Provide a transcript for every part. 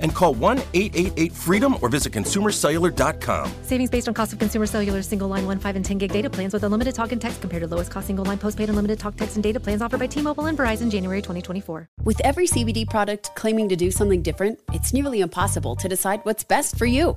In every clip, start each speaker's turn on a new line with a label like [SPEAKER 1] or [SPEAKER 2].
[SPEAKER 1] And call 1 888 freedom or visit consumercellular.com.
[SPEAKER 2] Savings based on cost of consumer cellular single line 1, 5, and 10 gig data plans with unlimited talk and text compared to lowest cost single line postpaid unlimited talk, text, and data plans offered by T Mobile and Verizon January 2024.
[SPEAKER 3] With every CBD product claiming to do something different, it's nearly impossible to decide what's best for you.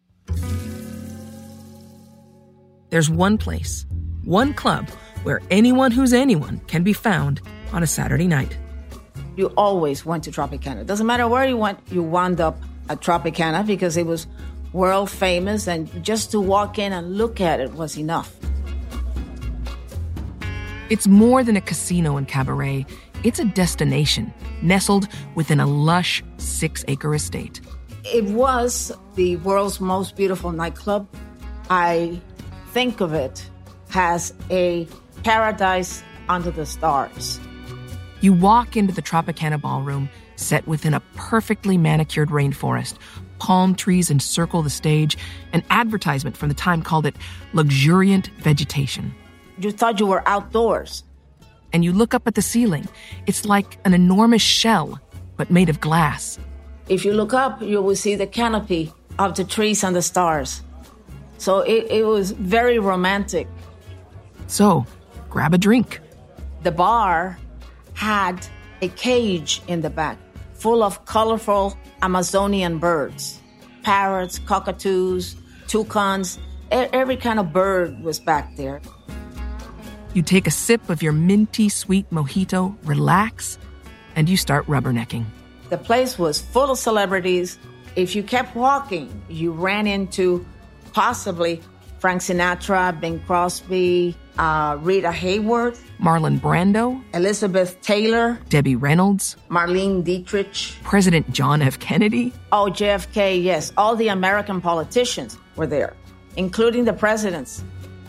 [SPEAKER 4] There's one place, one club where anyone who's anyone can be found on a Saturday night.
[SPEAKER 5] You always went to Tropicana. Doesn't matter where you went, you wound up at Tropicana because it was world famous, and just to walk in and look at it was enough.
[SPEAKER 4] It's more than a casino and cabaret, it's a destination nestled within a lush six acre estate.
[SPEAKER 5] It was the world's most beautiful nightclub. I think of it as a paradise under the stars.
[SPEAKER 4] You walk into the Tropicana ballroom, set within a perfectly manicured rainforest. Palm trees encircle the stage. An advertisement from the time called it luxuriant vegetation.
[SPEAKER 5] You thought you were outdoors.
[SPEAKER 4] And you look up at the ceiling. It's like an enormous shell, but made of glass.
[SPEAKER 5] If you look up, you will see the canopy of the trees and the stars. So it, it was very romantic.
[SPEAKER 4] So, grab a drink.
[SPEAKER 5] The bar had a cage in the back full of colorful Amazonian birds parrots, cockatoos, toucans, every kind of bird was back there.
[SPEAKER 4] You take a sip of your minty sweet mojito, relax, and you start rubbernecking.
[SPEAKER 5] The place was full of celebrities. If you kept walking, you ran into possibly Frank Sinatra, Bing Crosby, uh, Rita Hayworth,
[SPEAKER 4] Marlon Brando,
[SPEAKER 5] Elizabeth Taylor,
[SPEAKER 4] Debbie Reynolds,
[SPEAKER 5] Marlene Dietrich,
[SPEAKER 4] President John F. Kennedy.
[SPEAKER 5] Oh, JFK, yes. All the American politicians were there, including the presidents.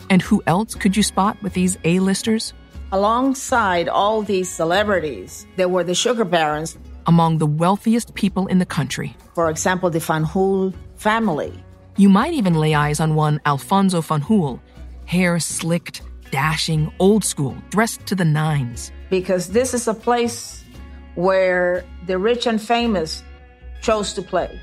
[SPEAKER 4] And who else could you spot with these A-listers?
[SPEAKER 5] Alongside all these celebrities, there were the sugar barons.
[SPEAKER 4] Among the wealthiest people in the country.
[SPEAKER 5] For example, the Fanjul family.
[SPEAKER 4] You might even lay eyes on one Alfonso Fanjul, hair slicked, dashing, old school, dressed to the nines.
[SPEAKER 5] Because this is a place where the rich and famous chose to play.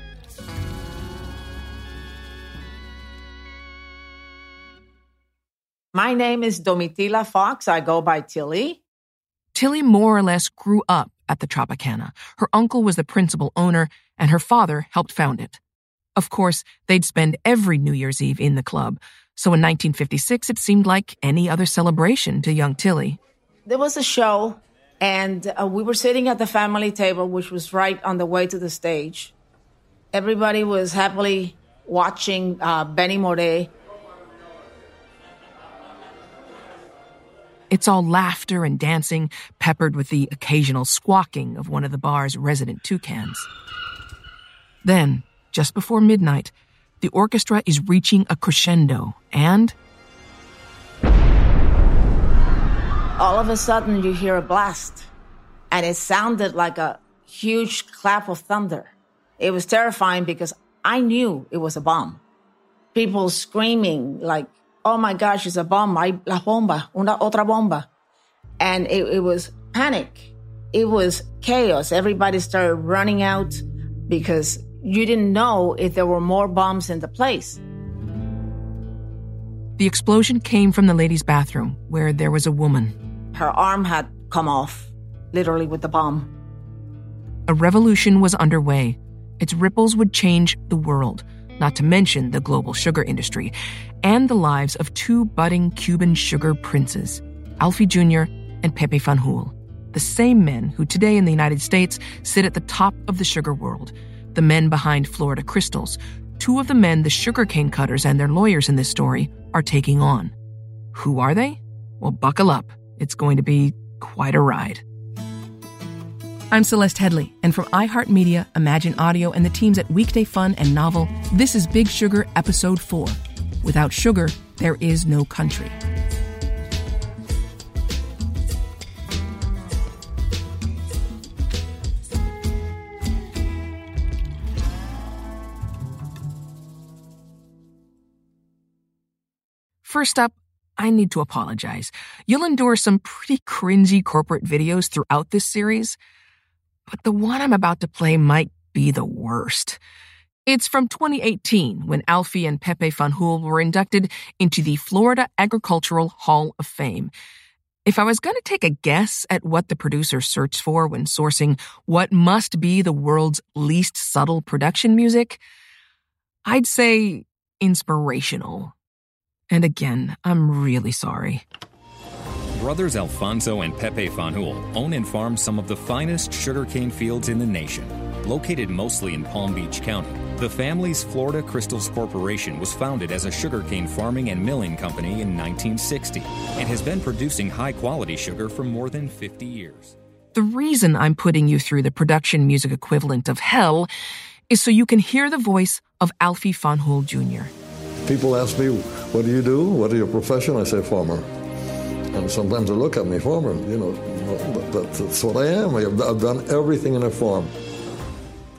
[SPEAKER 5] My name is Domitila Fox. I go by Tilly.
[SPEAKER 4] Tilly more or less grew up at the Tropicana. Her uncle was the principal owner, and her father helped found it. Of course, they'd spend every New Year's Eve in the club, so in 1956 it seemed like any other celebration to young Tilly.
[SPEAKER 5] There was a show, and uh, we were sitting at the family table, which was right on the way to the stage. Everybody was happily watching uh, Benny Moré.
[SPEAKER 4] It's all laughter and dancing, peppered with the occasional squawking of one of the bar's resident toucans. Then, just before midnight, the orchestra is reaching a crescendo, and.
[SPEAKER 5] All of a sudden, you hear a blast, and it sounded like a huge clap of thunder. It was terrifying because I knew it was a bomb. People screaming, like, oh my gosh, it's a bomb, la bomba, una otra bomba. And it, it was panic. It was chaos. Everybody started running out because you didn't know if there were more bombs in the place.
[SPEAKER 4] The explosion came from the ladies' bathroom, where there was a woman.
[SPEAKER 5] Her arm had come off, literally with the bomb.
[SPEAKER 4] A revolution was underway. Its ripples would change the world, not to mention the global sugar industry, and the lives of two budding Cuban sugar princes, Alfie Jr. and Pepe Fanjul, the same men who today in the United States sit at the top of the sugar world, the men behind Florida Crystals, two of the men the sugarcane cutters and their lawyers in this story are taking on. Who are they? Well, buckle up. It's going to be quite a ride. I'm Celeste Headlee, and from iHeartMedia, Imagine Audio, and the teams at Weekday Fun and Novel, this is Big Sugar Episode 4 Without Sugar, There Is No Country. First up, I need to apologize. You'll endure some pretty cringy corporate videos throughout this series, but the one I'm about to play might be the worst. It's from 2018 when Alfie and Pepe Fanjul were inducted into the Florida Agricultural Hall of Fame. If I was going to take a guess at what the producer searched for when sourcing what must be the world's least subtle production music, I'd say inspirational. And again, I'm really sorry.
[SPEAKER 6] Brothers Alfonso and Pepe Fanjul own and farm some of the finest sugarcane fields in the nation. Located mostly in Palm Beach County, the family's Florida Crystals Corporation was founded as a sugarcane farming and milling company in 1960 and has been producing high quality sugar for more than 50 years.
[SPEAKER 4] The reason I'm putting you through the production music equivalent of hell is so you can hear the voice of Alfie Fanjul Jr.
[SPEAKER 7] People ask me, What do you do? What is your profession? I say, Farmer. And sometimes they look at me, Farmer, you know, that's what I am. I've done everything in a farm.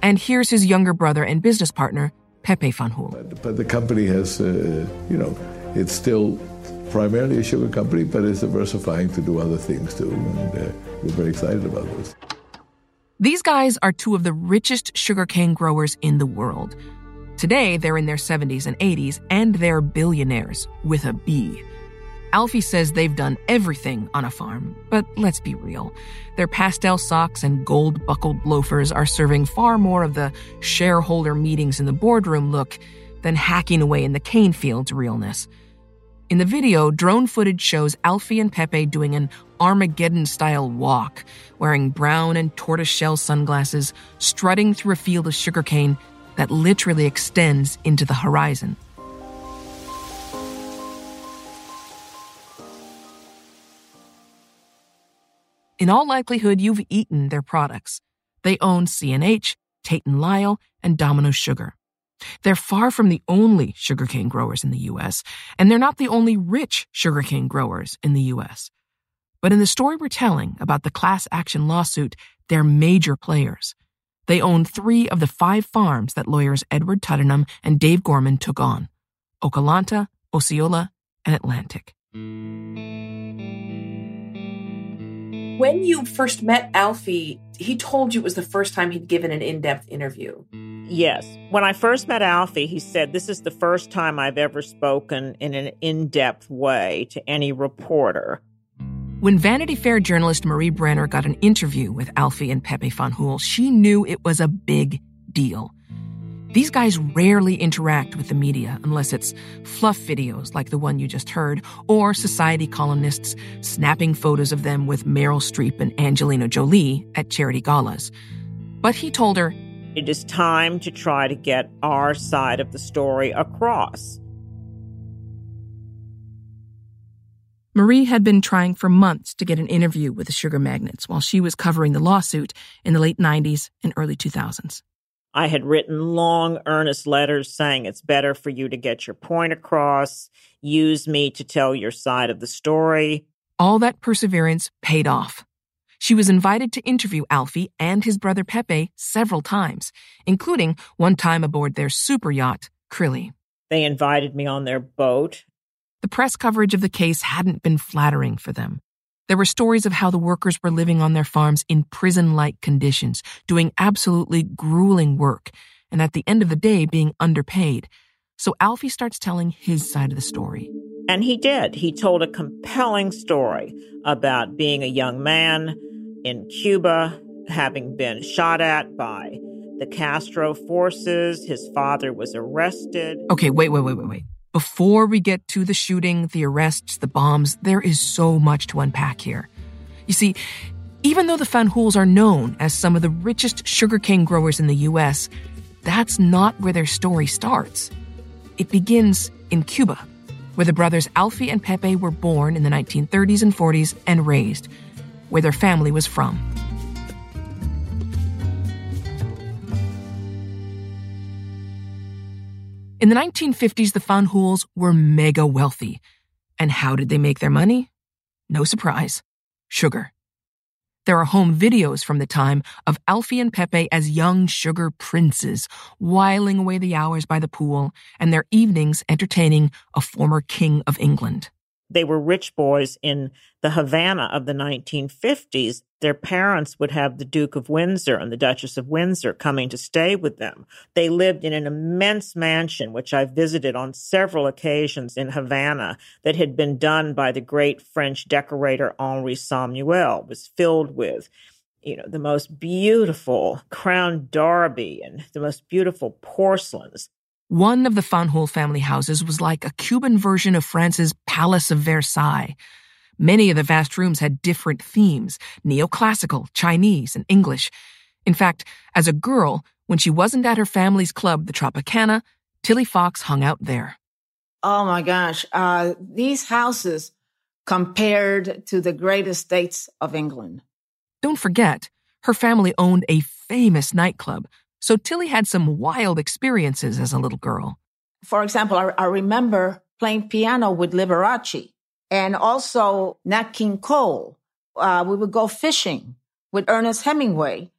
[SPEAKER 4] And here's his younger brother and business partner, Pepe Fanjul.
[SPEAKER 8] But, but the company has, uh, you know, it's still primarily a sugar company, but it's diversifying to do other things too. And uh, we're very excited about this.
[SPEAKER 4] These guys are two of the richest sugarcane growers in the world. Today, they're in their 70s and 80s, and they're billionaires with a B. Alfie says they've done everything on a farm, but let's be real. Their pastel socks and gold buckled loafers are serving far more of the shareholder meetings in the boardroom look than hacking away in the cane fields realness. In the video, drone footage shows Alfie and Pepe doing an Armageddon style walk, wearing brown and tortoiseshell sunglasses, strutting through a field of sugarcane that literally extends into the horizon. In all likelihood, you've eaten their products. They own C&H, Tate & Lyle, and Domino Sugar. They're far from the only sugarcane growers in the U.S., and they're not the only rich sugarcane growers in the U.S. But in the story we're telling about the class action lawsuit, they're major players. They own three of the five farms that lawyers Edward Tuddenham and Dave Gorman took on Okeelanta, Osceola, and Atlantic.
[SPEAKER 9] When you first met Alfie, he told you it was the first time he'd given an in depth interview.
[SPEAKER 10] Yes. When I first met Alfie, he said, This is the first time I've ever spoken in an in depth way to any reporter.
[SPEAKER 4] When Vanity Fair journalist Marie Brenner got an interview with Alfie and Pepe Fanjul, she knew it was a big deal. These guys rarely interact with the media unless it's fluff videos like the one you just heard, or society columnists snapping photos of them with Meryl Streep and Angelina Jolie at charity galas. But he told her,
[SPEAKER 10] It is time to try to get our side of the story across.
[SPEAKER 4] Marie had been trying for months to get an interview with the sugar magnates while she was covering the lawsuit in the late 90s and early 2000s.
[SPEAKER 10] I had written long, earnest letters saying it's better for you to get your point across, use me to tell your side of the story.
[SPEAKER 4] All that perseverance paid off. She was invited to interview Alfie and his brother Pepe several times, including one time aboard their super yacht, Krilly.
[SPEAKER 10] They invited me on their boat.
[SPEAKER 4] The press coverage of the case hadn't been flattering for them. There were stories of how the workers were living on their farms in prison like conditions, doing absolutely grueling work, and at the end of the day being underpaid. So Alfie starts telling his side of the story.
[SPEAKER 10] And he did. He told a compelling story about being a young man in Cuba, having been shot at by the Castro forces. His father was arrested.
[SPEAKER 4] Okay, wait, wait, wait, wait, wait. Before we get to the shooting, the arrests, the bombs, there is so much to unpack here. You see, even though the Fanjuls are known as some of the richest sugarcane growers in the U.S., that's not where their story starts. It begins in Cuba, where the brothers Alfie and Pepe were born in the 1930s and 40s and raised, where their family was from. In the 1950s, the Fanjuls were mega wealthy. And how did they make their money? No surprise sugar. There are home videos from the time of Alfie and Pepe as young sugar princes, whiling away the hours by the pool and their evenings entertaining a former king of England.
[SPEAKER 10] They were rich boys in the Havana of the 1950s. Their parents would have the Duke of Windsor and the Duchess of Windsor coming to stay with them. They lived in an immense mansion, which I visited on several occasions in Havana, that had been done by the great French decorator Henri Samuel. Was filled with you know, the most beautiful crown derby and the most beautiful porcelains.
[SPEAKER 4] One of the Fanjul family houses was like a Cuban version of France's Palace of Versailles. Many of the vast rooms had different themes neoclassical, Chinese, and English. In fact, as a girl, when she wasn't at her family's club, the Tropicana, Tilly Fox hung out there.
[SPEAKER 5] Oh my gosh. Uh, these houses compared to the great estates of England.
[SPEAKER 4] Don't forget, her family owned a famous nightclub so Tilly had some wild experiences as a little girl.
[SPEAKER 5] For example, I, I remember playing piano with Liberace and also Nat King Cole. Uh, we would go fishing with Ernest Hemingway.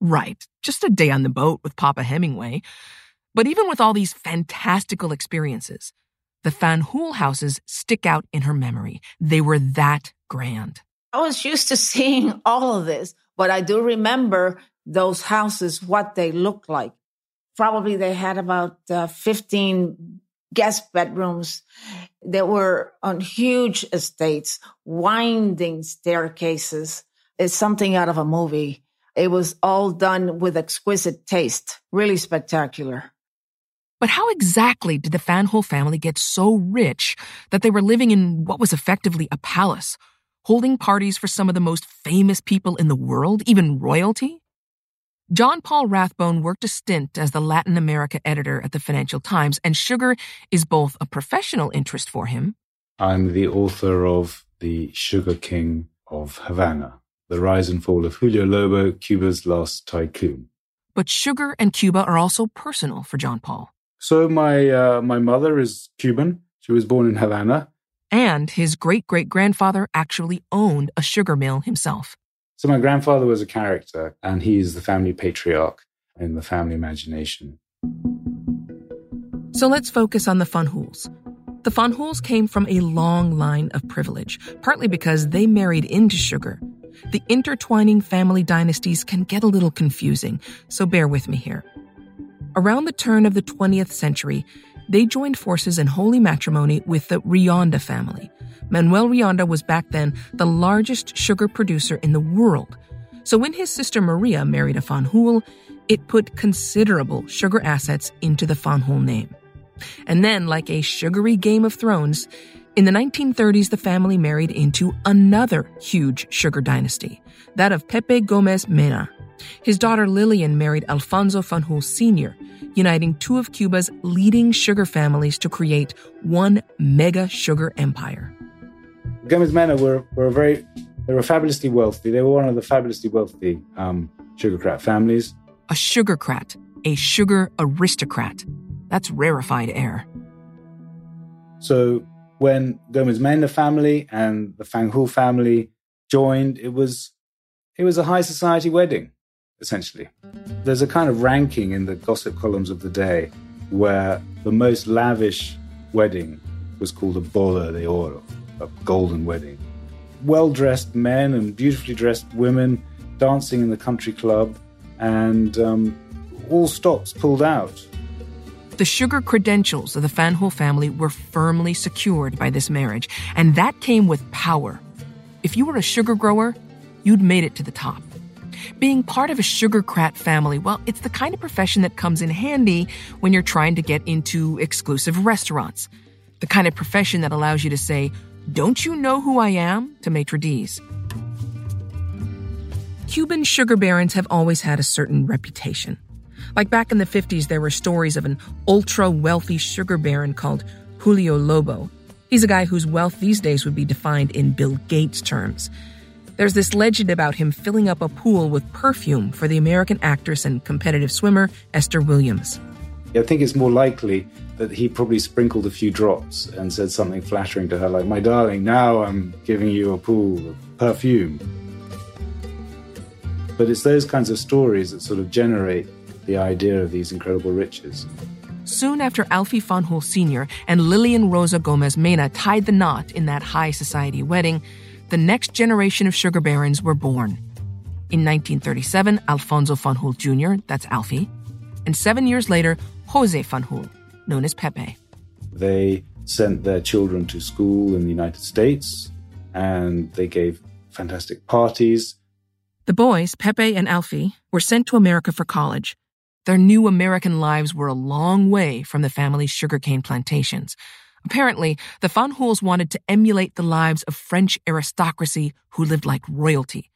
[SPEAKER 4] Right, just a day on the boat with Papa Hemingway. But even with all these fantastical experiences, the Fanjul houses stick out in her memory. They were that grand.
[SPEAKER 5] I was used to seeing all of this, but I do remember those houses, what they looked like. Probably they had about uh, 15 guest bedrooms. They were on huge estates, winding staircases. It's something out of a movie. It was all done with exquisite taste, really spectacular.
[SPEAKER 4] But how exactly did the Fanjul family get so rich that they were living in what was effectively a palace, holding parties for some of the most famous people in the world, even royalty? John Paul Rathbone worked a stint as the Latin America editor at the Financial Times, and sugar is both a professional interest for him.
[SPEAKER 11] I'm the author of The Sugar King of Havana, The Rise and Fall of Julio Lobo, Cuba's Last Tycoon.
[SPEAKER 4] But sugar and Cuba are also personal for John Paul.
[SPEAKER 11] So my uh, my mother is Cuban. She was born in Havana.
[SPEAKER 4] And his great great grandfather actually owned a sugar mill himself.
[SPEAKER 11] So my grandfather was a character, and he's the family patriarch in the family imagination.
[SPEAKER 4] So let's focus on the Fanjuls. The Fanjuls came from a long line of privilege, partly because they married into sugar. The intertwining family dynasties can get a little confusing, so bear with me here. Around the turn of the 20th century, they joined forces in holy matrimony with the Rionda family, Manuel Rionda was back then the largest sugar producer in the world. So when his sister Maria married a Fanjul, it put considerable sugar assets into the Fanjul name. And then, like a sugary Game of Thrones, in the 1930s, the family married into another huge sugar dynasty, that of Pepe Gomez Mena. His daughter Lillian married Alfonso Fanjul Sr., uniting two of Cuba's leading sugar families to create one mega sugar empire.
[SPEAKER 11] Gomez Mena were, were very, they were fabulously wealthy. They were one of the fabulously wealthy um, sugarcrat families.
[SPEAKER 4] A sugarcrat, a sugar aristocrat. That's rarefied air.
[SPEAKER 11] So when Gomez Mena family and the Fanjul family joined, it was it was a high society wedding, essentially. There's a kind of ranking in the gossip columns of the day where the most lavish wedding was called a boda de oro, a golden wedding. Well dressed men and beautifully dressed women dancing in the country club, and um, all stops pulled out.
[SPEAKER 4] The sugar credentials of the Fanjul family were firmly secured by this marriage, and that came with power. If you were a sugar grower, you'd made it to the top. Being part of a sugarcrat family, well, it's the kind of profession that comes in handy when you're trying to get into exclusive restaurants. The kind of profession that allows you to say, Don't you know who I am? to maitre d's. Cuban sugar barons have always had a certain reputation. Like back in the 50s, there were stories of an ultra wealthy sugar baron called Julio Lobo. He's a guy whose wealth these days would be defined in Bill Gates terms. There's this legend about him filling up a pool with perfume for the American actress and competitive swimmer Esther Williams.
[SPEAKER 11] I think it's more likely that he probably sprinkled a few drops and said something flattering to her, like, My darling, now I'm giving you a pool of perfume. But it's those kinds of stories that sort of generate the idea of these incredible riches.
[SPEAKER 4] Soon after Alfie Hul Sr. and Lillian Rosa Gomez Mena tied the knot in that high society wedding, the next generation of sugar barons were born. In 1937, Alfonso Hul Jr., that's Alfie, and seven years later, Jose Fanjul, known as Pepe.
[SPEAKER 11] They sent their children to school in the United States and they gave fantastic parties.
[SPEAKER 4] The boys, Pepe and Alfie, were sent to America for college. Their new American lives were a long way from the family's sugarcane plantations. Apparently, the Fanjuls wanted to emulate the lives of French aristocracy who lived like royalty.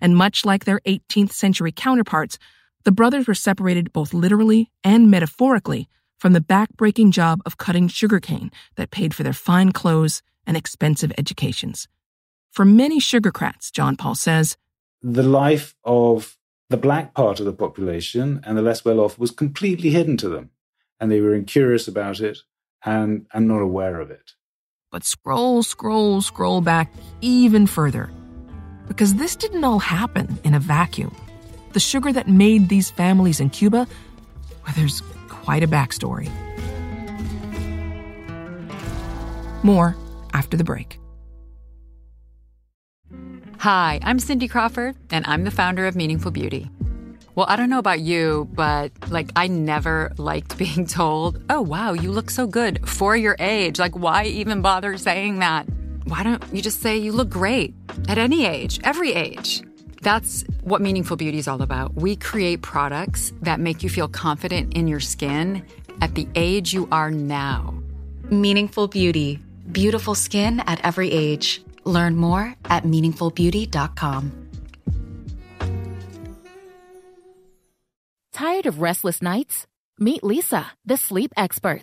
[SPEAKER 4] And much like their 18th century counterparts, the brothers were separated both literally and metaphorically from the backbreaking job of cutting sugarcane that paid for their fine clothes and expensive educations. For many sugarcrats, John Paul says,
[SPEAKER 11] the life of the black part of the population and the less well off was completely hidden to them, and they were incurious about it and, and not aware of it.
[SPEAKER 4] But scroll, scroll, scroll back even further. Because this didn't all happen in a vacuum. The sugar that made these families in Cuba, well, there's quite a backstory. More after the break.
[SPEAKER 12] Hi, I'm Cindy Crawford, and I'm the founder of Meaningful Beauty. Well, I don't know about you, but like, I never liked being told, oh, wow, you look so good for your age. Like, why even bother saying that? Why don't you just say you look great at any age, every age? That's what Meaningful Beauty is all about. We create products that make you feel confident in your skin at the age you are now.
[SPEAKER 13] Meaningful Beauty. Beautiful skin at every age. Learn more at meaningfulbeauty.com.
[SPEAKER 14] Tired of restless nights? Meet Leesa, the sleep experts.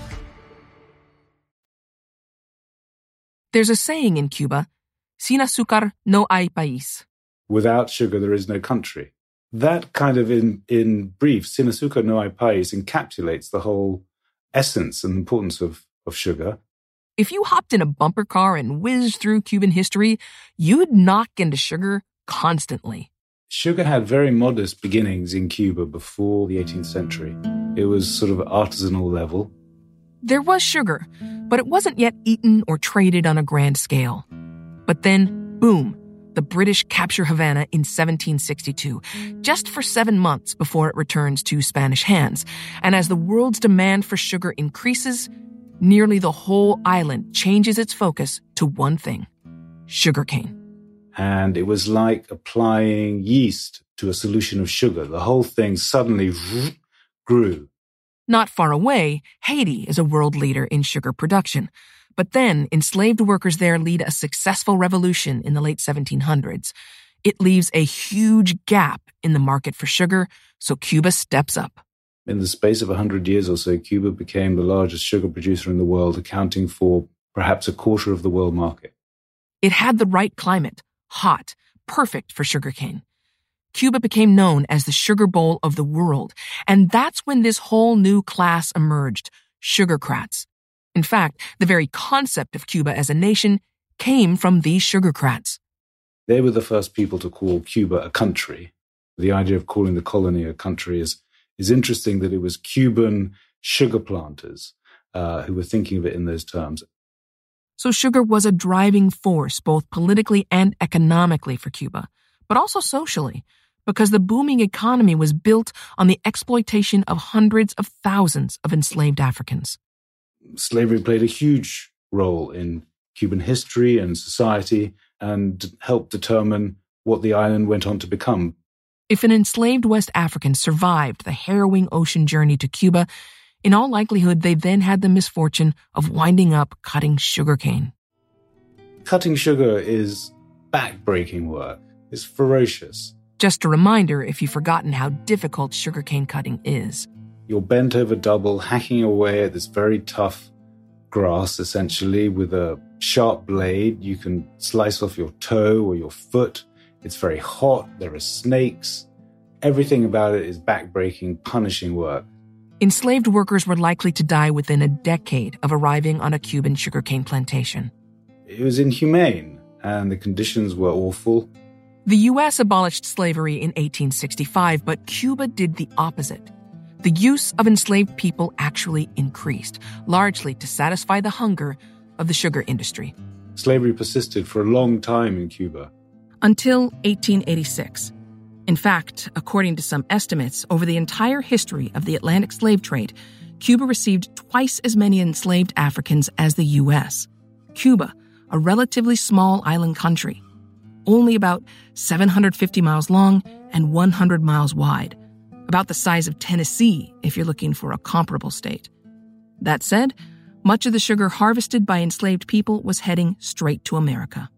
[SPEAKER 4] There's a saying in Cuba sin azúcar no hay país.
[SPEAKER 11] Without sugar, there is no country. That kind of, in, in brief, sin azúcar no hay país encapsulates the whole essence and importance of, of sugar.
[SPEAKER 4] If you hopped in a bumper car and whizzed through Cuban history, you'd knock into sugar constantly.
[SPEAKER 11] Sugar had very modest beginnings in Cuba before the 18th century. It was sort of artisanal level.
[SPEAKER 4] There was sugar, but it wasn't yet eaten or traded on a grand scale. But then, boom, the British capture Havana in 1762, just for seven months before it returns to Spanish hands. And as the world's demand for sugar increases, nearly the whole island changes its focus to one thing sugarcane.
[SPEAKER 11] And it was like applying yeast to a solution of sugar. The whole thing suddenly grew.
[SPEAKER 4] Not far away, Haiti is a world leader in sugar production. But then enslaved workers there lead a successful revolution in the late 1700s. It leaves a huge gap in the market for sugar, so Cuba steps up.
[SPEAKER 11] In the space of 100 years or so, Cuba became the largest sugar producer in the world, accounting for perhaps a quarter of the world market.
[SPEAKER 4] It had the right climate, hot, perfect for sugarcane. Cuba became known as the sugar bowl of the world, and that's when this whole new class emerged, sugarcrats. In fact, the very concept of Cuba as a nation came from these sugarcrats.
[SPEAKER 11] They were the first people to call Cuba a country. The idea of calling the colony a country is is interesting that it was Cuban sugar planters uh, who were thinking of it in those terms.
[SPEAKER 4] So sugar was a driving force both politically and economically for Cuba, but also socially, because the booming economy was built on the exploitation of hundreds of thousands of enslaved Africans.
[SPEAKER 11] Slavery played a huge role in Cuban history and society and helped determine what the island went on to become
[SPEAKER 4] if an enslaved West African survived the harrowing ocean journey to Cuba, in all likelihood they then had the misfortune of winding up cutting sugarcane.
[SPEAKER 11] Cutting sugar is backbreaking work. It's ferocious.
[SPEAKER 4] Just a reminder if you've forgotten how difficult sugarcane cutting is.
[SPEAKER 11] You're bent over double, hacking away at this very tough grass, essentially, with a sharp blade. You can slice off your toe or your foot. It's very hot. There are snakes. Everything about it is backbreaking, punishing work.
[SPEAKER 4] Enslaved workers were likely to die within a decade of arriving on a Cuban sugarcane plantation.
[SPEAKER 11] It was inhumane, and the conditions were awful.
[SPEAKER 4] The U.S. abolished slavery in 1865, but Cuba did the opposite. The use of enslaved people actually increased, largely to satisfy the hunger of the sugar industry.
[SPEAKER 11] Slavery persisted for a long time in Cuba
[SPEAKER 4] until 1886. In fact, according to some estimates, over the entire history of the Atlantic slave trade, Cuba received twice as many enslaved Africans as the U.S. Cuba, a relatively small island country, only about 750 miles long and 100 miles wide, about the size of Tennessee if you're looking for a comparable state. That said, much of the sugar harvested by enslaved people was heading straight to America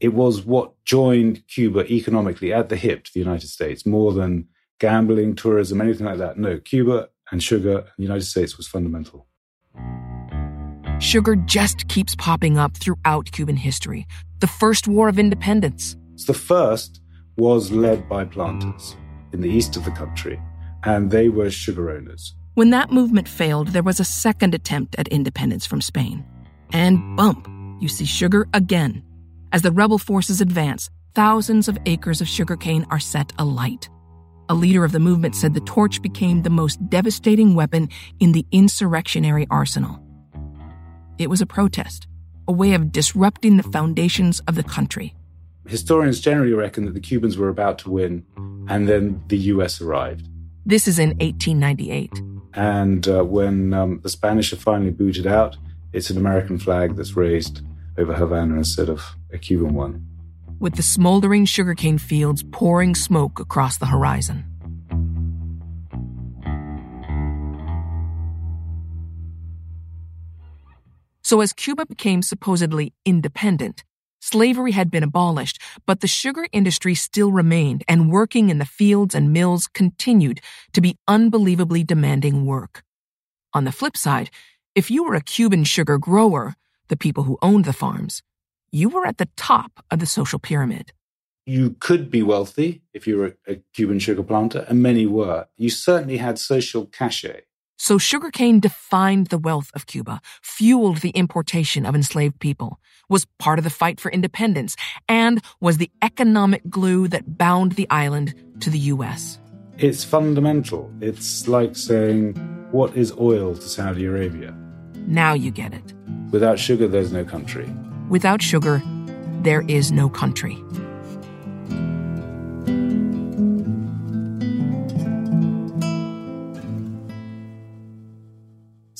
[SPEAKER 11] it was what joined Cuba economically at the hip to the United States more than gambling, tourism, anything like that. No, Cuba and sugar, the United States was fundamental.
[SPEAKER 4] Sugar just keeps popping up throughout Cuban history. The first War of Independence.
[SPEAKER 11] The first was led by planters in the east of the country, and they were sugar owners.
[SPEAKER 4] When that movement failed, there was a second attempt at independence from Spain. And bump, you see sugar again. As the rebel forces advance, thousands of acres of sugarcane are set alight. A leader of the movement said the torch became the most devastating weapon in the insurrectionary arsenal. It was a protest, a way of disrupting the foundations of the country.
[SPEAKER 11] Historians generally reckon that the Cubans were about to win, and then the US arrived.
[SPEAKER 4] This is in 1898.
[SPEAKER 11] And uh, when um, the Spanish are finally booted out, it's an American flag that's raised over Havana instead of a Cuban one.
[SPEAKER 4] With the smoldering sugarcane fields pouring smoke across the horizon. So, as Cuba became supposedly independent, slavery had been abolished, but the sugar industry still remained, and working in the fields and mills continued to be unbelievably demanding work. On the flip side, if you were a Cuban sugar grower, the people who owned the farms, you were at the top of the social pyramid.
[SPEAKER 11] You could be wealthy if you were a Cuban sugar planter, and many were. You certainly had social cachet.
[SPEAKER 4] So sugarcane defined the wealth of Cuba, fueled the importation of enslaved people, was part of the fight for independence, and was the economic glue that bound the island to the U.S.
[SPEAKER 11] It's fundamental. It's like saying, what is oil to Saudi Arabia?
[SPEAKER 4] Now you get it.
[SPEAKER 11] Without sugar, there's no country.
[SPEAKER 4] Without sugar, there is no country.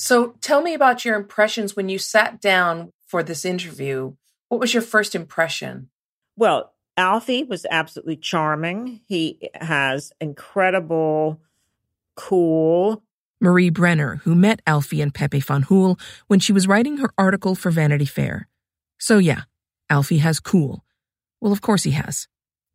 [SPEAKER 9] So tell me about your impressions when you sat down for this interview. What was your first impression?
[SPEAKER 10] Well, Alfie was absolutely charming. He has incredible, cool.
[SPEAKER 4] Marie Brenner, who met Alfie and Pepe Fanjul when she was writing her article for Vanity Fair. So, yeah, Alfie has cool. Well, of course he has.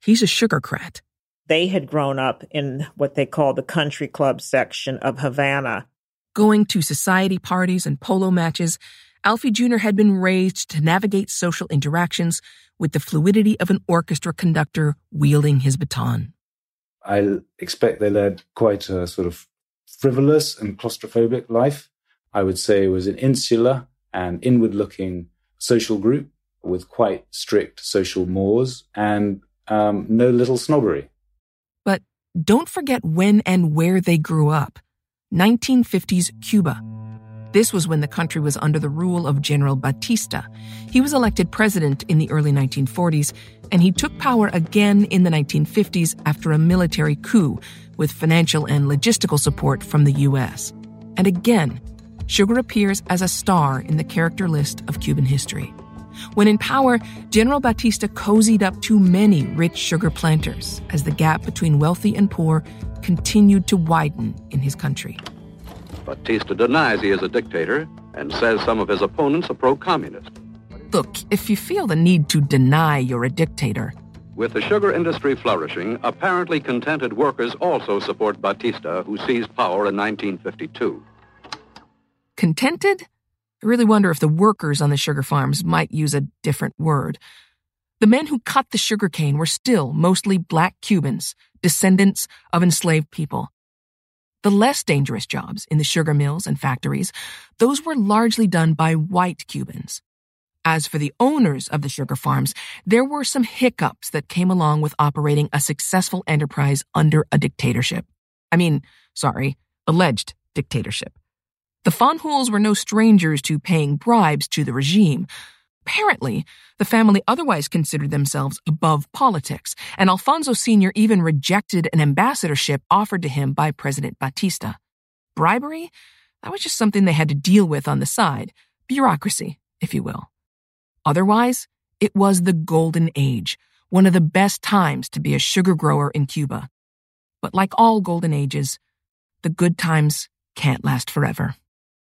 [SPEAKER 4] He's a sugarcrat.
[SPEAKER 10] They had grown up in what they call the country club section of Havana.
[SPEAKER 4] Going to society parties and polo matches, Alfie Jr. had been raised to navigate social interactions with the fluidity of an orchestra conductor wielding his baton.
[SPEAKER 11] I expect they led quite a sort of frivolous and claustrophobic life. I would say it was an insular and inward looking social group with quite strict social mores and um, no little snobbery.
[SPEAKER 4] But don't forget when and where they grew up. 1950s Cuba. This was when the country was under the rule of General Batista. He was elected president in the early 1940s, and he took power again in the 1950s after a military coup with financial and logistical support from the U.S. And again, sugar appears as a star in the character list of Cuban history. When in power, General Batista cozied up to many rich sugar planters as the gap between wealthy and poor continued to widen in his country.
[SPEAKER 15] Batista denies he is a dictator and says some of his opponents are pro communist.
[SPEAKER 4] Look, if you feel the need to deny you're a dictator,
[SPEAKER 15] with the sugar industry flourishing, apparently contented workers also support Batista, who seized power in 1952.
[SPEAKER 4] Contented? I really wonder if the workers on the sugar farms might use a different word. The men who cut the sugar cane were still mostly black Cubans, descendants of enslaved people. The less dangerous jobs in the sugar mills and factories, those were largely done by white Cubans. As for the owners of the sugar farms, there were some hiccups that came along with operating a successful enterprise under a dictatorship. I mean, sorry, alleged dictatorship. The Fanjuls were no strangers to paying bribes to the regime. Apparently, the family otherwise considered themselves above politics, and Alfonso Sr. even rejected an ambassadorship offered to him by President Batista. Bribery? That was just something they had to deal with on the side. Bureaucracy, if you will. Otherwise, it was the golden age, one of the best times to be a sugar grower in Cuba. But like all golden ages, the good times can't last forever.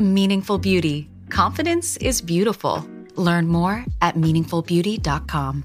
[SPEAKER 13] Meaningful Beauty. Confidence is beautiful. Learn more at meaningfulbeauty.com.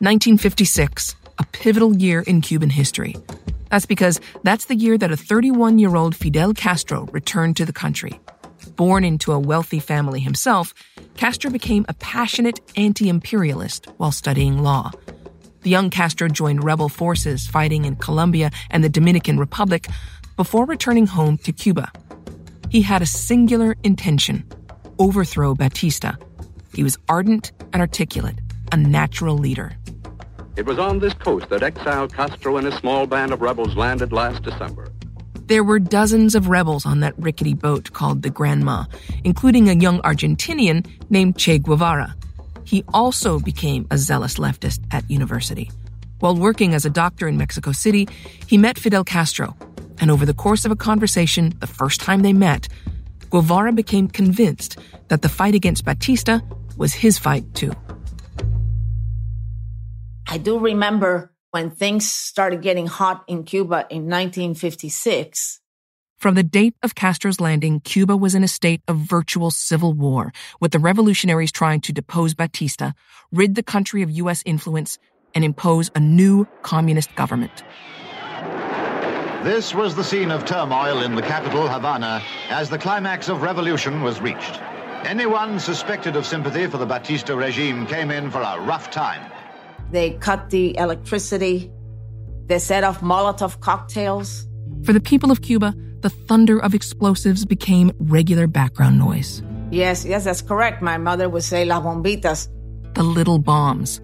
[SPEAKER 4] 1956, a pivotal year in Cuban history. That's because that's the year that a 31 year old Fidel Castro returned to the country. Born into a wealthy family himself, Castro became a passionate anti imperialist while studying law. The young Castro joined rebel forces fighting in Colombia and the Dominican Republic before returning home to Cuba. He had a singular intention overthrow Batista. He was ardent and articulate, a natural leader.
[SPEAKER 15] It was on this coast that exiled Castro and a small band of rebels landed last December.
[SPEAKER 4] There were dozens of rebels on that rickety boat called the Granma, including a young Argentinian named Che Guevara. He also became a zealous leftist at university. While working as a doctor in Mexico City, he met Fidel Castro, and over the course of a conversation, the first time they met, Guevara became convinced that the fight against Batista was his fight too.
[SPEAKER 5] I do remember when things started getting hot in Cuba in 1956.
[SPEAKER 4] From the date of Castro's landing, Cuba was in a state of virtual civil war, with the revolutionaries trying to depose Batista, rid the country of U.S. influence, and impose a new communist government.
[SPEAKER 16] This was the scene of turmoil in the capital, Havana, as the climax of revolution was reached. Anyone suspected of sympathy for the Batista regime came in for a rough time.
[SPEAKER 5] They cut the electricity. They set off Molotov cocktails.
[SPEAKER 4] For the people of Cuba, the thunder of explosives became regular background noise.
[SPEAKER 5] Yes, yes, that's correct. My mother would say las bombitas.
[SPEAKER 4] The little bombs,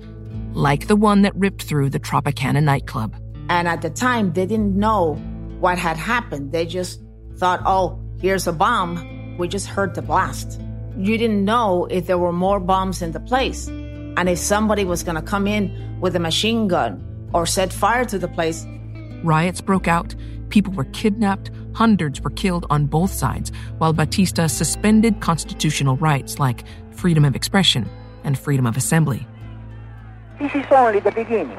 [SPEAKER 4] like the one that ripped through the Tropicana nightclub.
[SPEAKER 5] And at the time, they didn't know what had happened. They just thought, oh, here's a bomb. We just heard the blast. You didn't know if there were more bombs in the place. And if somebody was going to come in with a machine gun or set fire to the place.
[SPEAKER 4] Riots broke out, people were kidnapped, hundreds were killed on both sides, while Batista suspended constitutional rights like freedom of expression and freedom of assembly.
[SPEAKER 17] This is only the beginning.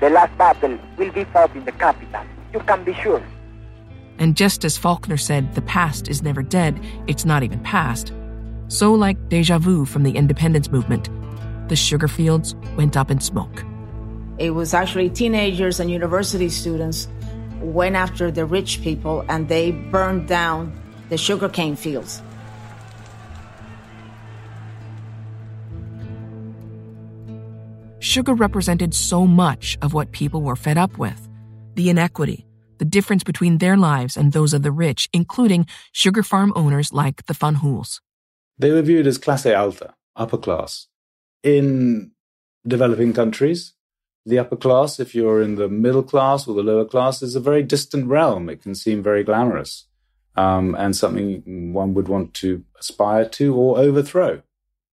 [SPEAKER 17] The last battle will be fought in the capital. You can be sure.
[SPEAKER 4] And just as Faulkner said, the past is never dead, it's not even past. So, like deja vu from the independence movement, the sugar fields went up in smoke.
[SPEAKER 5] It was actually teenagers and university students went after the rich people and they burned down the sugarcane fields.
[SPEAKER 4] Sugar represented so much of what people were fed up with the inequity, the difference between their lives and those of the rich, including sugar farm owners like the Fanjuls.
[SPEAKER 11] They were viewed as classe alta, upper class. In developing countries, the upper class, if you're in the middle class or the lower class, is a very distant realm. It can seem very glamorous um, and something one would want to aspire to or overthrow.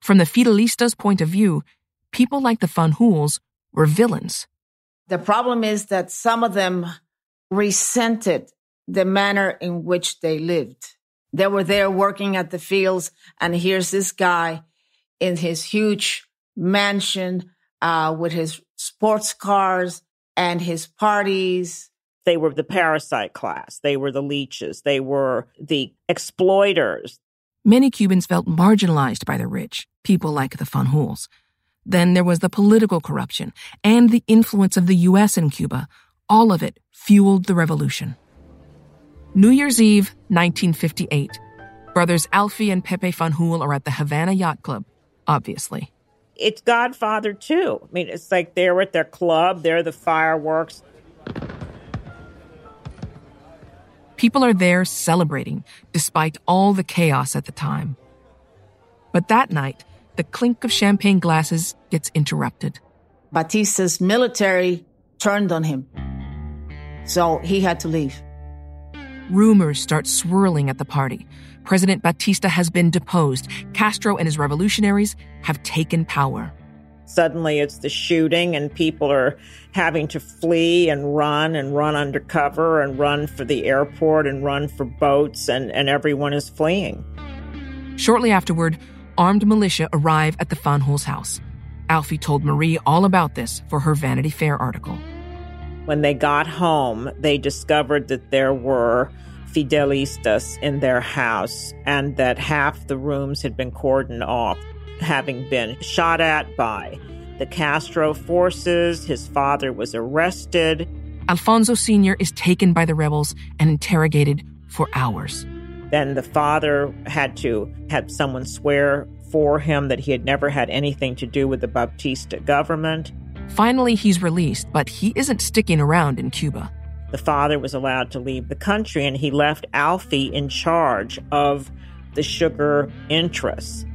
[SPEAKER 4] From the Fidelista's point of view, people like the Fanjuls were villains.
[SPEAKER 5] The problem is that some of them resented the manner in which they lived. They were there working at the fields, and here's this guy in his huge mansion uh, with his sports cars and his parties.
[SPEAKER 10] They were the parasite class. They were the leeches. They were the exploiters.
[SPEAKER 4] Many Cubans felt marginalized by the rich, people like the Fanjuls. Then there was the political corruption and the influence of the U.S. in Cuba. All of it fueled the revolution. New Year's Eve, 1958. Brothers Alfie and Pepe Fanjul are at the Havana Yacht Club, obviously.
[SPEAKER 10] It's Godfather, too. I mean, it's like they're at their club, they're the fireworks.
[SPEAKER 4] People are there celebrating, despite all the chaos at the time. But that night, the clink of champagne glasses gets interrupted.
[SPEAKER 5] Batista's military turned on him. So he had to leave.
[SPEAKER 4] Rumors start swirling at the party. President Batista has been deposed. Castro and his revolutionaries have taken power.
[SPEAKER 10] Suddenly it's the shooting, and people are having to flee and run and run undercover and run for the airport and run for boats, and, and everyone is fleeing.
[SPEAKER 4] Shortly afterward, armed militia arrive at the Fanjul house. Alfie told Marie all about this for her Vanity Fair article.
[SPEAKER 10] When they got home, they discovered that there were Fidelistas in their house and that half the rooms had been cordoned off, having been shot at by the Castro forces. His father was arrested.
[SPEAKER 4] Alfonso Sr. is taken by the rebels and interrogated for hours.
[SPEAKER 10] Then the father had to have someone swear for him that he had never had anything to do with the Batista government.
[SPEAKER 4] Finally, he's released, but he isn't sticking around in Cuba.
[SPEAKER 10] The father was allowed to leave the country, and he left Alfie in charge of the sugar interests.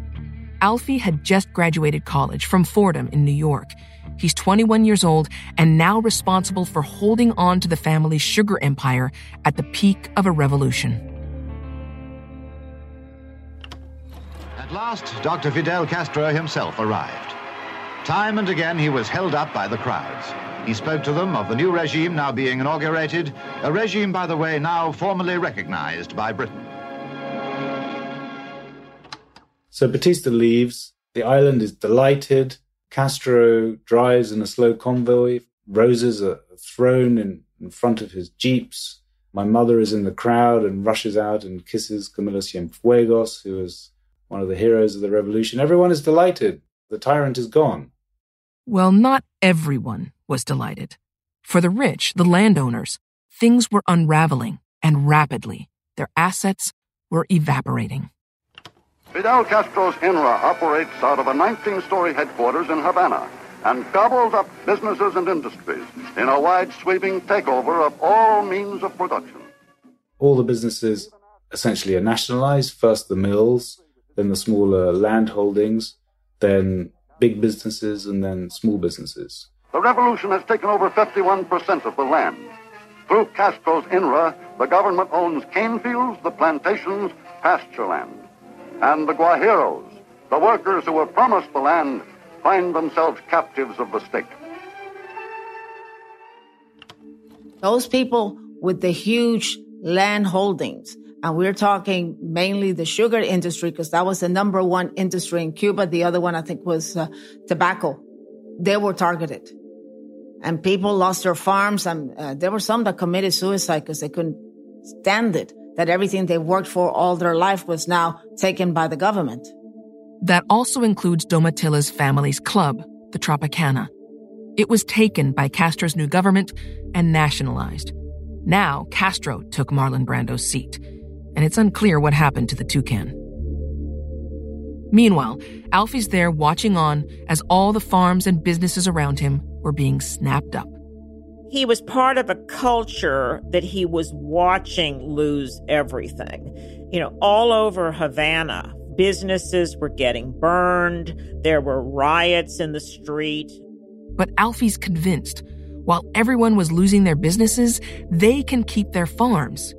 [SPEAKER 4] Alfie had just graduated college from Fordham in New York. He's 21 years old and now responsible for holding on to the family's sugar empire at the peak of a revolution.
[SPEAKER 16] At last, Dr. Fidel Castro himself arrived. Time and again, he was held up by the crowds. He spoke to them of the new regime now being inaugurated, a regime, by the way, now formally recognized by Britain.
[SPEAKER 11] So Batista leaves. The island is delighted. Castro drives in a slow convoy. Roses are thrown in, in front of his jeeps. My mother is in the crowd and rushes out and kisses Camilo Cienfuegos, who is one of the heroes of the revolution. Everyone is delighted. The tyrant is gone.
[SPEAKER 4] Well, not everyone was delighted. For the rich, the landowners, things were unraveling and rapidly. Their assets were evaporating.
[SPEAKER 18] Fidel Castro's INRA operates out of a 19 story headquarters in Havana and gobbles up businesses and industries in a wide sweeping takeover of all means of production.
[SPEAKER 11] All the businesses essentially are nationalized first the mills, then the smaller land holdings, then big businesses, and then small businesses.
[SPEAKER 18] The revolution has taken over 51% of the land. Through Castro's INRA, the government owns cane fields, the plantations, pasture land. And the Guajiros, the workers who were promised the land, find themselves captives of the state.
[SPEAKER 5] Those people with the huge land holdings, and we're talking mainly the sugar industry because that was the number one industry in Cuba. The other one, I think, was uh, tobacco. They were targeted. And people lost their farms, and uh, there were some that committed suicide because they couldn't stand it, that everything they worked for all their life was now taken by the government.
[SPEAKER 4] That also includes Domitilla's family's club, the Tropicana. It was taken by Castro's new government and nationalized. Now, Castro took Marlon Brando's seat, and it's unclear what happened to the toucan. Meanwhile, Alfie's there watching on as all the farms and businesses around him were being snapped up.
[SPEAKER 10] He was part of a culture that he was watching lose everything. You know, all over Havana, businesses were getting burned, there were riots in the street.
[SPEAKER 4] But Alfie's convinced while everyone was losing their businesses, they can keep their farms.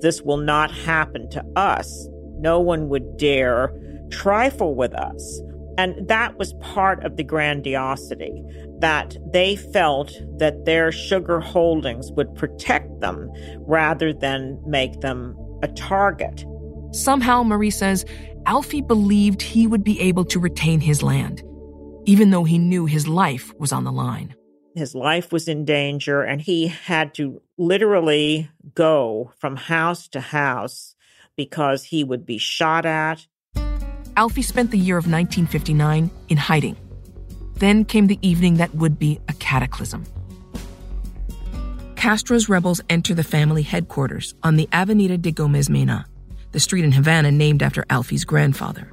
[SPEAKER 10] This will not happen to us. No one would dare trifle with us. And that was part of the grandiosity that they felt that their sugar holdings would protect them rather than make them a target.
[SPEAKER 4] Somehow, Marie says, Alfie believed he would be able to retain his land, even though he knew his life was on the line.
[SPEAKER 10] His life was in danger, and he had to literally go from house to house because he would be shot at.
[SPEAKER 4] Alfie spent the year of 1959 in hiding. Then came the evening that would be a cataclysm. Castro's rebels enter the family headquarters on the Avenida de Gomez Mena, the street in Havana named after Alfie's grandfather.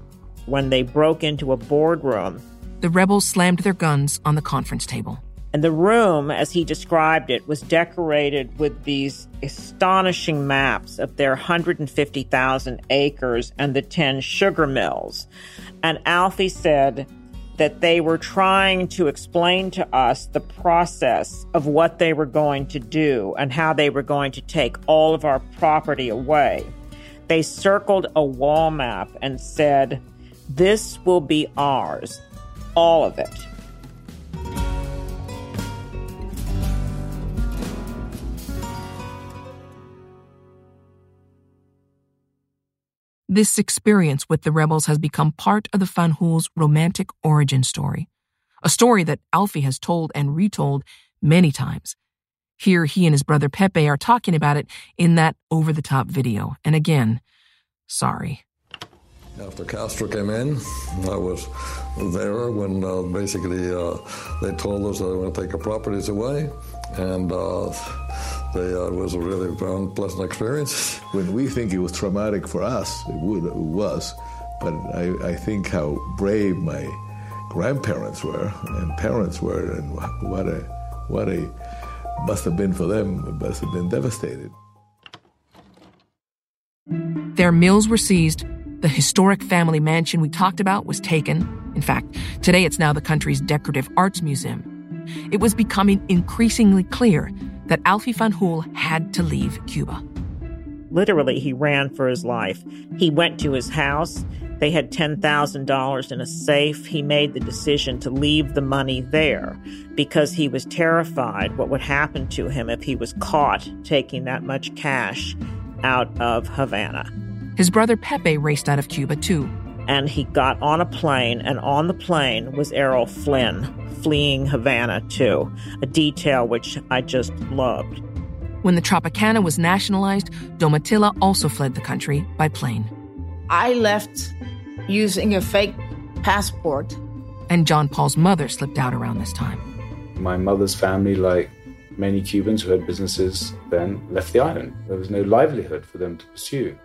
[SPEAKER 10] When they broke into a boardroom,
[SPEAKER 4] the rebels slammed their guns on the conference table.
[SPEAKER 10] And the room, as he described it, was decorated with these astonishing maps of their 150,000 acres and the 10 sugar mills. And Alfie said that they were trying to explain to us the process of what they were going to do and how they were going to take all of our property away. They circled a wall map and said, This will be ours, all of it.
[SPEAKER 4] This experience with the rebels has become part of the Fanjul's romantic origin story, a story that Alfie has told and retold many times. Here, he and his brother Pepe are talking about it in that over the top video. And again, sorry.
[SPEAKER 7] After Castro came in, I was there when uh, basically uh, they told us they were going to take our properties away. And uh, they, uh, it was a really unpleasant experience.
[SPEAKER 8] When we think it was traumatic for us, it, would, it was. But I, I think how brave my grandparents were and parents were, and what a, what a, must have been for them, it must have been devastated.
[SPEAKER 4] Their mills were seized. The historic family mansion we talked about was taken. In fact, today it's now the country's decorative arts museum. It was becoming increasingly clear that Alfie Fanjul had to leave Cuba.
[SPEAKER 10] Literally, he ran for his life. He went to his house. They had $10,000 in a safe. He made the decision to leave the money there because he was terrified what would happen to him if he was caught taking that much cash out of Havana.
[SPEAKER 4] His brother Pepe raced out of Cuba too.
[SPEAKER 10] And he got on a plane, and on the plane was Errol Flynn, fleeing Havana too, a detail which I just loved.
[SPEAKER 4] When the Tropicana was nationalized, Domitilla also fled the country by plane.
[SPEAKER 5] I left using a fake passport.
[SPEAKER 4] And John Paul's mother slipped out around this time.
[SPEAKER 11] My mother's family, like many Cubans who had businesses then, left the island. There was no livelihood for them to pursue.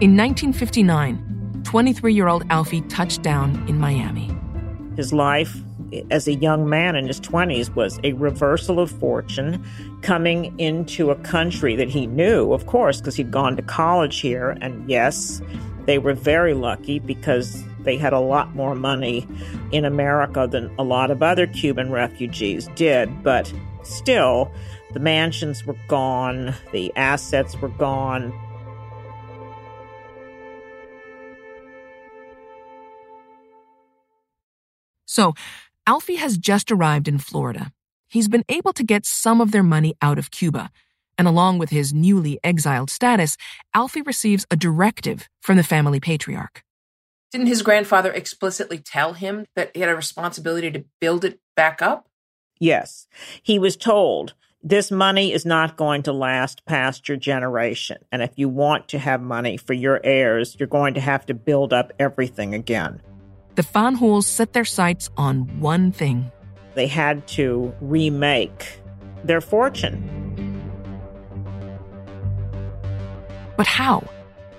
[SPEAKER 4] In 1959, 23 year old Alfie touched down in Miami.
[SPEAKER 10] His life as a young man in his 20s was a reversal of fortune coming into a country that he knew, of course, because he'd gone to college here. And yes, they were very lucky because they had a lot more money in America than a lot of other Cuban refugees did. But still, the mansions were gone, the assets were gone.
[SPEAKER 4] So, Alfie has just arrived in Florida. He's been able to get some of their money out of Cuba. And along with his newly exiled status, Alfie receives a directive from the family patriarch.
[SPEAKER 9] Didn't his grandfather explicitly tell him that he had a responsibility to build it back up?
[SPEAKER 10] Yes. He was told this money is not going to last past your generation. And if you want to have money for your heirs, you're going to have to build up everything again.
[SPEAKER 4] The Fanjuls set their sights on one thing.
[SPEAKER 10] They had to remake their fortune.
[SPEAKER 4] But how?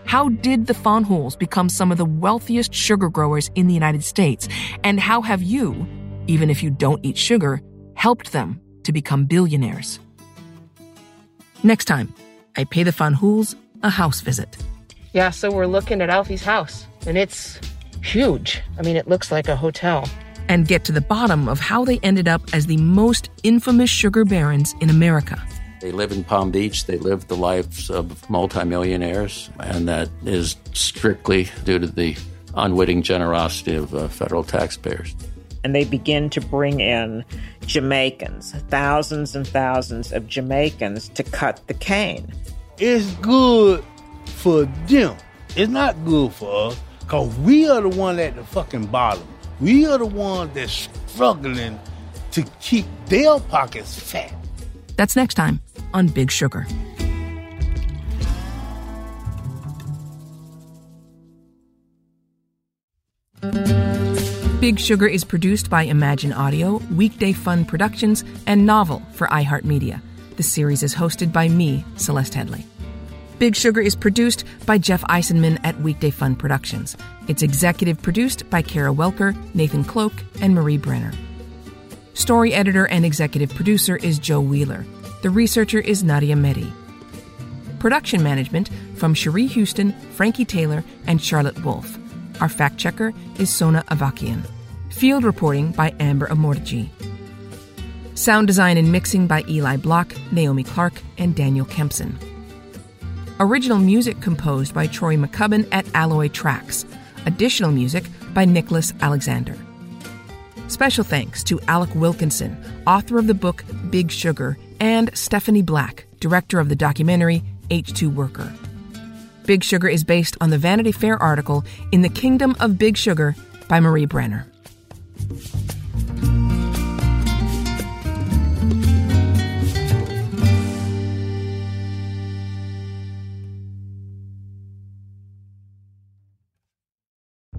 [SPEAKER 4] How did the Fanjuls become some of the wealthiest sugar growers in the United States? And how have you, even if you don't eat sugar, helped them to become billionaires? Next time, I pay the Fanjuls a house visit.
[SPEAKER 19] Yeah, so we're looking at Alfie's house, and it's huge. I mean, it looks like a hotel.
[SPEAKER 4] And get to the bottom of how they ended up as the most infamous sugar barons in America.
[SPEAKER 20] They live in Palm Beach. They live the lives of multimillionaires, and that is strictly due to the unwitting generosity of uh, federal taxpayers.
[SPEAKER 10] And they begin to bring in Jamaicans, thousands and thousands of Jamaicans to cut the cane.
[SPEAKER 21] It's good for them. It's not good for us because we are the one at the fucking bottom. We are the ones that's struggling to keep their pockets fat.
[SPEAKER 4] That's next time on Big Sugar. Big Sugar is produced by Imagine Audio, Weekday Fun Productions, and Novel for iHeartMedia. The series is hosted by me, Celeste Headlee. Big Sugar is produced by Jeff Eisenman at Weekday Fun Productions. It's executive produced by Kara Welker, Nathan Cloak, and Marie Brenner. Story editor and executive producer is Joe Wheeler. The researcher is Nadia Mehdi. Production management from Cherie Houston, Frankie Taylor, and Charlotte Wolf. Our fact checker is Sona Avakian. Field reporting by Amber Amortigi. Sound design and mixing by Eli Block, Naomi Clark, and Daniel Kempson. Original music composed by Troy McCubbin at Alloy Tracks. Additional music by Nicholas Alexander. Special thanks to Alec Wilkinson, author of the book Big Sugar, and Stephanie Black, director of the documentary H2 Worker. Big Sugar is based on the Vanity Fair article In the Kingdom of Big Sugar by Marie Brenner.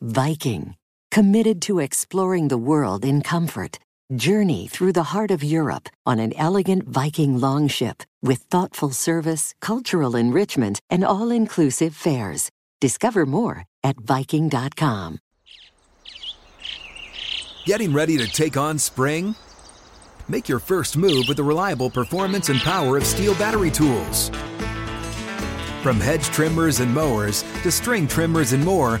[SPEAKER 22] Viking, committed to exploring the world in comfort. Journey through the heart of Europe on an elegant Viking longship with thoughtful service, cultural enrichment, and all inclusive fares. Discover more at Viking.com.
[SPEAKER 23] Getting ready to take on spring? Make your first move with the reliable performance and power of STIHL battery tools. From hedge trimmers and mowers to string trimmers and more,